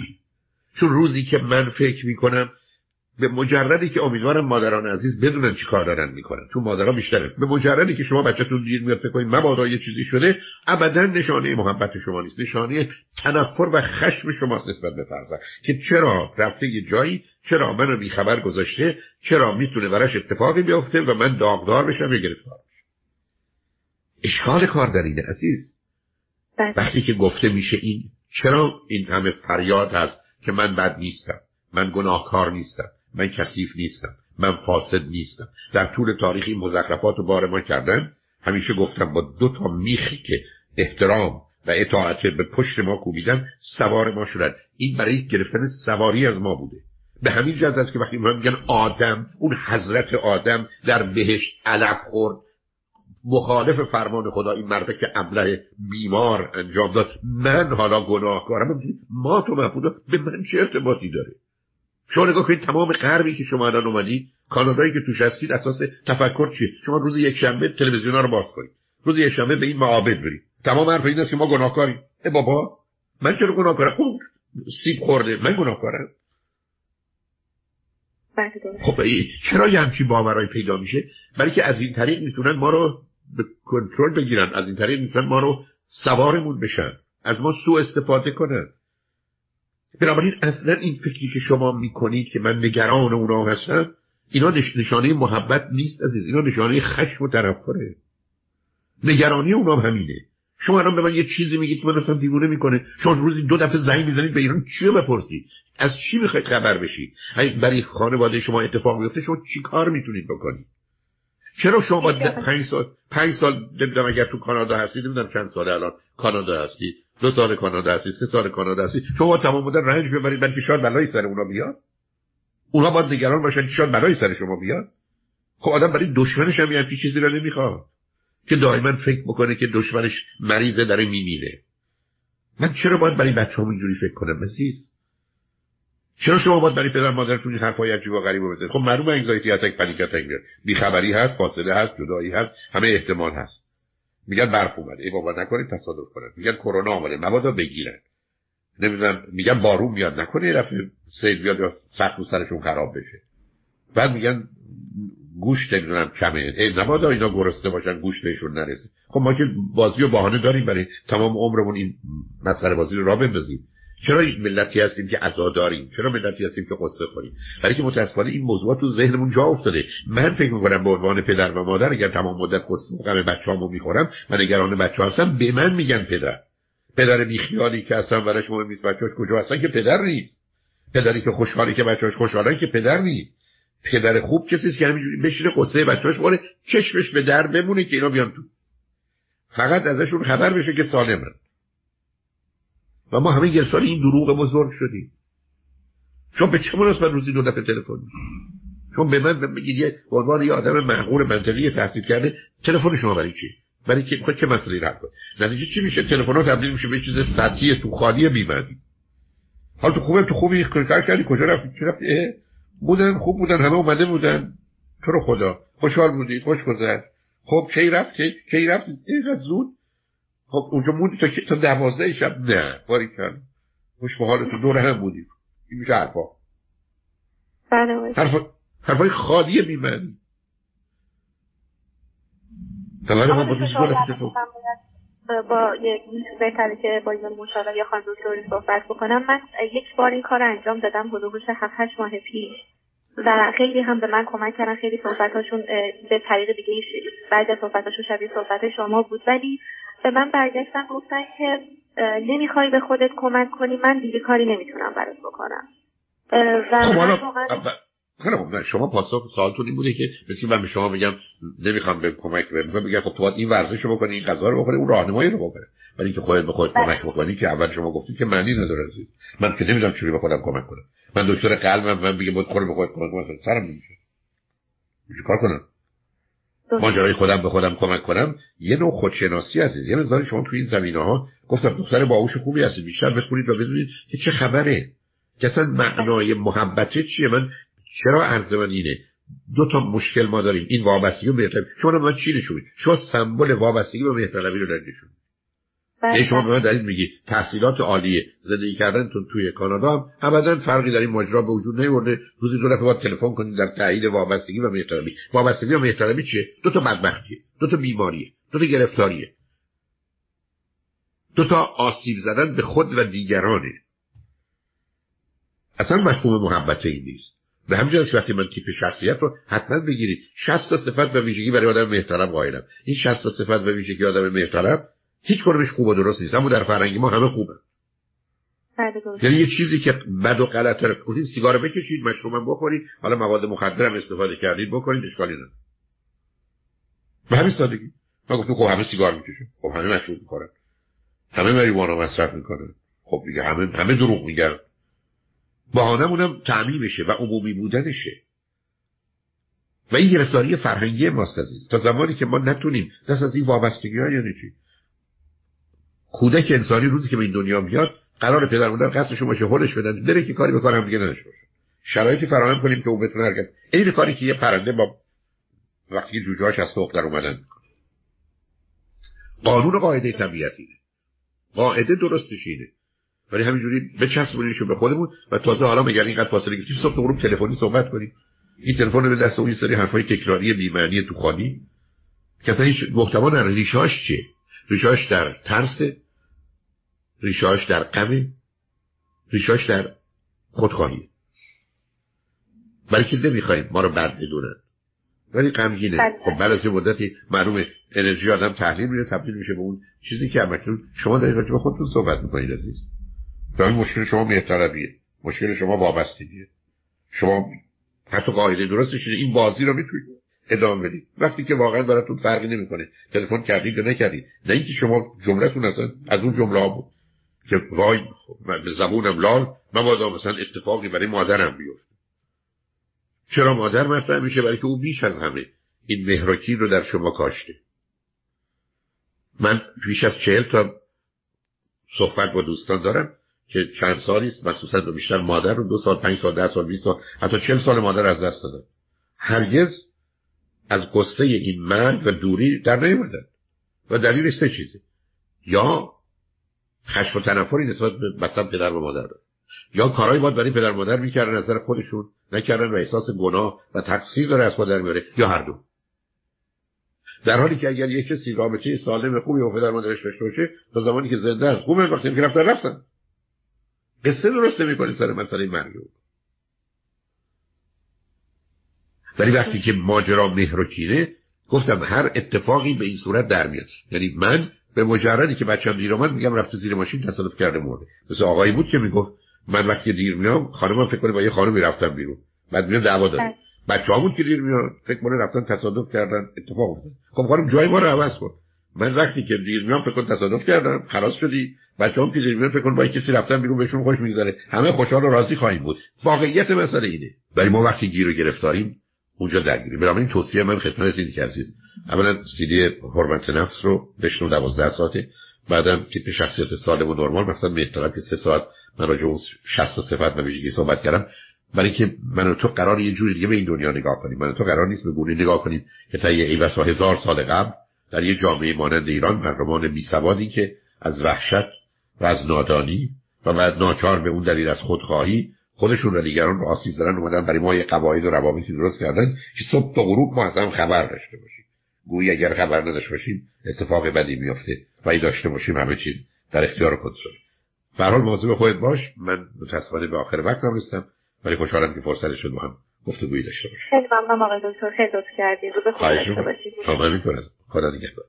S2: چون روزی که من فکر می‌کنم به مجردی که امیدوارم مادران عزیز بدونن چی کار دارن می‌کنن. چون مادرها بیشتره. به مجردی که شما بچهتون دیر میاد فکر کنید مبادا یه چیزی شده ابدا نشانه محبت شما نیست. نشانه تنفر و خشم شماست نسبت به فرزند. که چرا رفته یه جایی چرا منو بیخبر گذاشته چرا می‌تونه براش اتفاقی بیفته و من داغدار بشم یا گرفتار بشم؟ اشکال کار در اینه عزیز. بله. وقتی که گفته میشه این چرا این همه فریاد هست که من بد نیستم من گناهکار نیستم؟ من کثیف نیستم. من فاسد نیستم. در طول تاریخ این مزخرفات رو بار ما کردن همیشه گفتم با دو تا میخی که احترام و اطاعت به پشت ما کوبیدن سوار ما شدن. این برای گرفتن سواری از ما بوده. به همین جهت است که وقتی ما میگن آدم اون حضرت آدم در بهشت علف خورد. مخالف فرمان خدا این مرده که ابله بیمار انجام داد. من حالا گناهکارم. ما تو محبودا به من چه ارتباطی داره؟ شما نگاه کنید تمام غربی که شما الان اومدید کانادایی که توش هستید اساس تفکر چیه؟ شما روز یک شنبه تلویزیون رو باز کنید. روز یک شنبه به این معابد برید. تمام حرف این است که ما گناهکاریم. ای بابا من چرا گناهکارم؟ اون سیب خورده. من گناهکارم.
S1: بله،
S2: خب چرا یه همچین باورای پیدا میشه؟ برای که از این طریق می‌تونن ما رو به کنترل بگیرن. از این طریق می‌تونن ما رو سوارمون بشن. از ما سوء استفاده کنن. بنابراین اصلا این فکری که شما می‌کنید که من نگران اونا هستم اینا نشانه محبت نیست عزیز. اینا نشانه خشم و تنفره. نگرانی اونا همینه. شما الان به من یه چیزی میگید که من اصلا دیوونه می‌کنه. شما روزی دو دفعه زنگ می‌زنید به ایران چی بپرسید؟ از چی می‌خواید خبر بشید؟ برای خانواده شما اتفاق میفته شما چی کار می‌تونید بکنید؟ چرا شما با پنج سال پنج سال نمی‌دونم اگر تو کانادا هستید نمی‌دونم چند سال الان کانادا هستید دو سال کانادا هستی سه سال کانادا هستی شما تمام مدت رنج ببرید بلکه شاید بلایی سر اونا بیاد؟ اونا باید نگران باشن که شاید بلایی سر شما بیاد؟ خب آدم برای دشمنش هم یه چیزی رو نمی‌خواد. که دائما فکر بکنه که دشمنش مریضه داره میمیره. من چرا باید برای بچه اینجوری فکر کنم مسیز چرا شما باید برای پدر مادرتون این حرفای عجیب و غریب بزنید؟ خب معلومه انگزایتی اتک پنیک اتک میاد. بیخبری هست فاصله هست جدایی هست همه احتمال هست. میگن برف اومده. ای بابا نکنید تصادف کنن. میگن کرونا اومده. مبادا بگیرن. نمی‌دونم میگن بارون میاد. نکنه یه دفعه سیل بیاد یا سخت سرشون خراب بشه. بعد میگن گوشت نمی‌دونم کمه. ای نبادا اینا گرسنه باشن گوشت بهشون نرسه. خب ما که بازی و بهانه داریم برای تمام عمرمون این مسخره بازی رو را بندازیم. چرا این ملتی هستیم که عزا داریم چرا ملتی هستیم که قصه خوریم؟ برای که متاسفانه این موضوع تو ذهنمون جا افتاده. من فکر می‌کنم به عنوان پدر و مادر اگر تمام مدت قصه غم بچه‌هامو می‌خورم و نگران بچه هستم به من میگن پدر. پدر بیخیالی که اصلا برش مهم نیست بچه‌هاش کجا هستن که پدر نیست. پدری که خوشحالی که بچه‌هاش خوشحالن که پدر نیست. پدر خوب کسی که همینجوری بشینه قصه بچه‌هاش باره چشمش به در بمونه که اینا بیان تو. فقط ازشون خبر بشه که سالمن و ما همه گرفتار این دروغ بزرگ شدیم. شما به چه مناسبت روزی دو دفعه تلفن چون به من بگید یه عنوان یه آدم معقول منطقی تهدید کرده تلفن شما برای چی؟ برای که خود چه مسئله رد کنه؟ نتیجه چی میشه؟ تلفن تبدیل میشه به چیز سطحی تو خالی بیمدی حال تو خوبه؟ تو خوبی؟ کار کردی؟ کجا رفتی؟ چرا بودن خوب بودن همه اومده بودن. تو رو خدا. خوشحال بودی خوش گذشت. خب کی رفت؟ کی رفت؟ اینقدر زود؟ خب اونجا موندی؟ تا تا دوازده شب نه. باری کن. خوش به حال تو دور هم بودی این میشه حرفا.
S1: بله
S2: حرفا حرفای خالی بیمنی تمام ما با
S1: با یک بهتره که با این مشاور یا خانم دکتری صحبت بکنم. من یک بار این کار انجام دادم حدود هفت هشت ماه پیش. و خیلی هم به من کمک کردن خیلی صحبتاشون به طریق دیگه بعضی صحبتاشون شبیه صحبت شما بود. ولی به من برگشتن گفتن که نمی‌خوای به خودت کمک کنی من دیگه کاری نمی‌تونم برات بکنم.
S2: و خب خیلی خوب شما پاسخ سوالتون این بوده که مثل من به شما بگم نمی‌خوام به کمک بهم بگم خب تو باید این ورزش رو بکنی این غذا رو بخوری اون راهنمایی رو بکنی. ولی اینکه خودت به خودت کمک بکنی که اول شما گفتید که معنی نداره عزیز. من که نمی‌دونم چوری به خودم کمک کنم. من دکتر قلبم من بگم باید خود به خودت کمک کنم سرم نمیشه. کار کنم. ماجرای خودم به خودم کمک کنم. یه نوع خودشناسی عزیز یه مقدار شما توی این زمینه ها گفتم دختر باهوش خوبی هستید. بیشتر بخونید و بدونید که چه خبره. که اصلا معنای محبته چیه؟ من چرا عرض من اینه؟ دو تا مشکل ما داریم. این وابستگی و مهربانی. شما من چی نشون شما سمبل وابستگی و مهربانی رو دارید یعنی شما به من دارید میگی تحصیلات عالیه زندگی کردنتون توی کانادا هم ابدا فرقی در این ماجرا به وجود نیورده. روزی دو دفعه باید تلفن کنید در تایید وابستگی و مهربانی وابستگی و مهربانی چیه؟ دو تا بدبختیه دو تا بیماریه. دو تا گرفتاریه. دو تا آسیب زدن به خود و دیگرانه. اصلا مفهوم محبت این نیست. به همین وقتی من تیپ شخصیت رو حتما بگیرید. 60 تا صفت و ویژگی برای آدم محترم قائلم. این 60 تا صفت و ویژگی آدم محترم هیچ کدومش خوب و درست نیست. اما در فرهنگ ما همه خوبه.
S1: بله،
S2: یعنی یه چیزی که بد و غلط رو گفتید سیگار بکشید مشروبم بخورید. حالا مواد مخدرم استفاده کردید بکنید اشکالی نداره. به همین سادگی. من گفتم خب همه سیگار می‌کشن خب همه مشروب می‌خورن. همه مریوانا مصرف می‌کنن. خب دیگه همه همه دروغ میگن. بهانه‌مونم تعمیمشه و عمومی بودنشه. و این گرفتاری فرهنگی ماست عزیز. تا زمانی که ما نتونیم دست از این وابستگی ها یعنی چی؟ کودک انسانی روزی که به این دنیا میاد قرار پدر مادر قصدشون باشه هولش بدن. بره که کاری به دیگه نداشته باشه. شرایطی فراهم کنیم که او بتونه حرکت این کاری که یه پرنده با وقتی جوجهاش از فوق در اومدن. قانون قاعده طبیعتی قاعده درستش اینه. ولی همینجوری بچسبونیشو به خودمون و تازه حالا مگر اینقدر فاصله گرفتیم؟ صبح غروب تلفنی صحبت کنیم. این تلفن به دست اون سری حرفای تکراری بی‌معنی تو خالی که هیچ محتوا نداره ریشاش چیه؟ ریشاش در ترس ریشاش در غم ریشاش در خودخواهی. برای که نمی‌خوایم ما رو بد بدونن ولی غمگینه.
S1: بله.
S2: خب بعد از یه مدتی معلومه انرژی آدم تحلیل میره تبدیل میشه به اون چیزی که همکنون شما دارید راجع به خودتون صحبت می‌کنید عزیز. این مشکل شما مهرطلبیه مشکل شما وابستگیه. شما حتی قاعده درستش این بازی رو می‌تونید ادامه بدید وقتی که واقعا براتون فرقی نمی‌کنه. تلفن کردید یا نکردید نه اینکه شما جملتون اصلا از اون جمله بود که وای من به زبونم لال مبادا مثلا اتفاقی برای مادرم بیفته. چرا مادر مطرح میشه؟ برای که او بیش از همه این مهراکی رو در شما کاشته. من بیش از چهل تا صحبت با دوستان دارم که چند سالی است مخصوصا بیشتر مادر رو دو سال پنج سال ده سال بیست سال حتی چل سال مادر از دست دادن هرگز از قصه این مرگ و دوری در نیومدن. و دلیلش سه چیزه. یا خشم و تنفری نسبت به مثلا پدر و مادر یا کارهایی باید برای پدر مادر می‌کردن نظر خودشون نکردن و احساس گناه و تقصیر داره از مادر میاره یا هر دو. در حالی که اگر یک کسی رابطه سالم خوبی با پدر مادرش داشته باشه تا زمانی که زنده است خوبه. وقتی که رفتن رفتن. قصه درست نمی‌کنه سر مسئله مرگ ولی وقتی که ماجرا مهر و کینه گفتم هر اتفاقی به این صورت در میاد. یعنی من به مجردی که بچه‌م دیر اومد میگم رفته زیر ماشین تصادف کرده مرده. مثل آقایی بود که می‌گفت من وقتی دیر میام خانمم فکر کنه با یه خانمی رفتم بیرون. بعد میام دعوا داره. بله. بچه‌ها بود که دیر میاد فکر کنه رفتن تصادف کردن اتفاق افتاد. خب خانم جای ما رو عوض کن. من وقتی که دیر میام فکر کنم تصادف کردم خلاص شدی. بچه‌ام که دیر میاد فکر کنم با کسی رفتن بیرون بهشون خوش میگذره. همه خوشحال و راضی خواهیم بود. واقعیت مسئله اینه. ولی ما وقتی گیر و گرفتاریم اونجا درگیری. بنابراین توصیه من خدمت اینه که عزیز اولا سیدی حرمت نفس رو بشنو دوازده ساعته بعدم تیپ شخصیت سالم و نرمال. مثلا می‌تونم که سه ساعت من راجع اون 60 صفت و ویژگی صحبت کردم. برای اینکه من و تو قرار یه جوری دیگه به این دنیا نگاه کنیم. من و تو قرار نیست به گونه نگاه کنیم که تا یه ایوسا هزار سال قبل در یه جامعه مانند ایران مردمان بی سوادی که از وحشت و از نادانی و بعد ناچار به اون دلیل از خودخواهی خودشون و دیگران رو آسیب زدن اومدن برای ما یه قواعد و روابطی درست کردن که صبح تا غروب ما از هم خبر داشته باشیم. گویی اگر خبر نداشته باشیم اتفاق بدی میفته و ای داشته باشیم همه چیز در اختیار کنترل به حال مواظب خودت باش. من متاسفانه به آخر وقت رسیدم ولی خوشحالم که فرصت شد با هم گفتگویی داشته باشیم.
S1: خیلی ممنونم آقای دکتر. خیلی لطف کردید. رو به خدا داشته باشید.
S2: خدا نگهدار.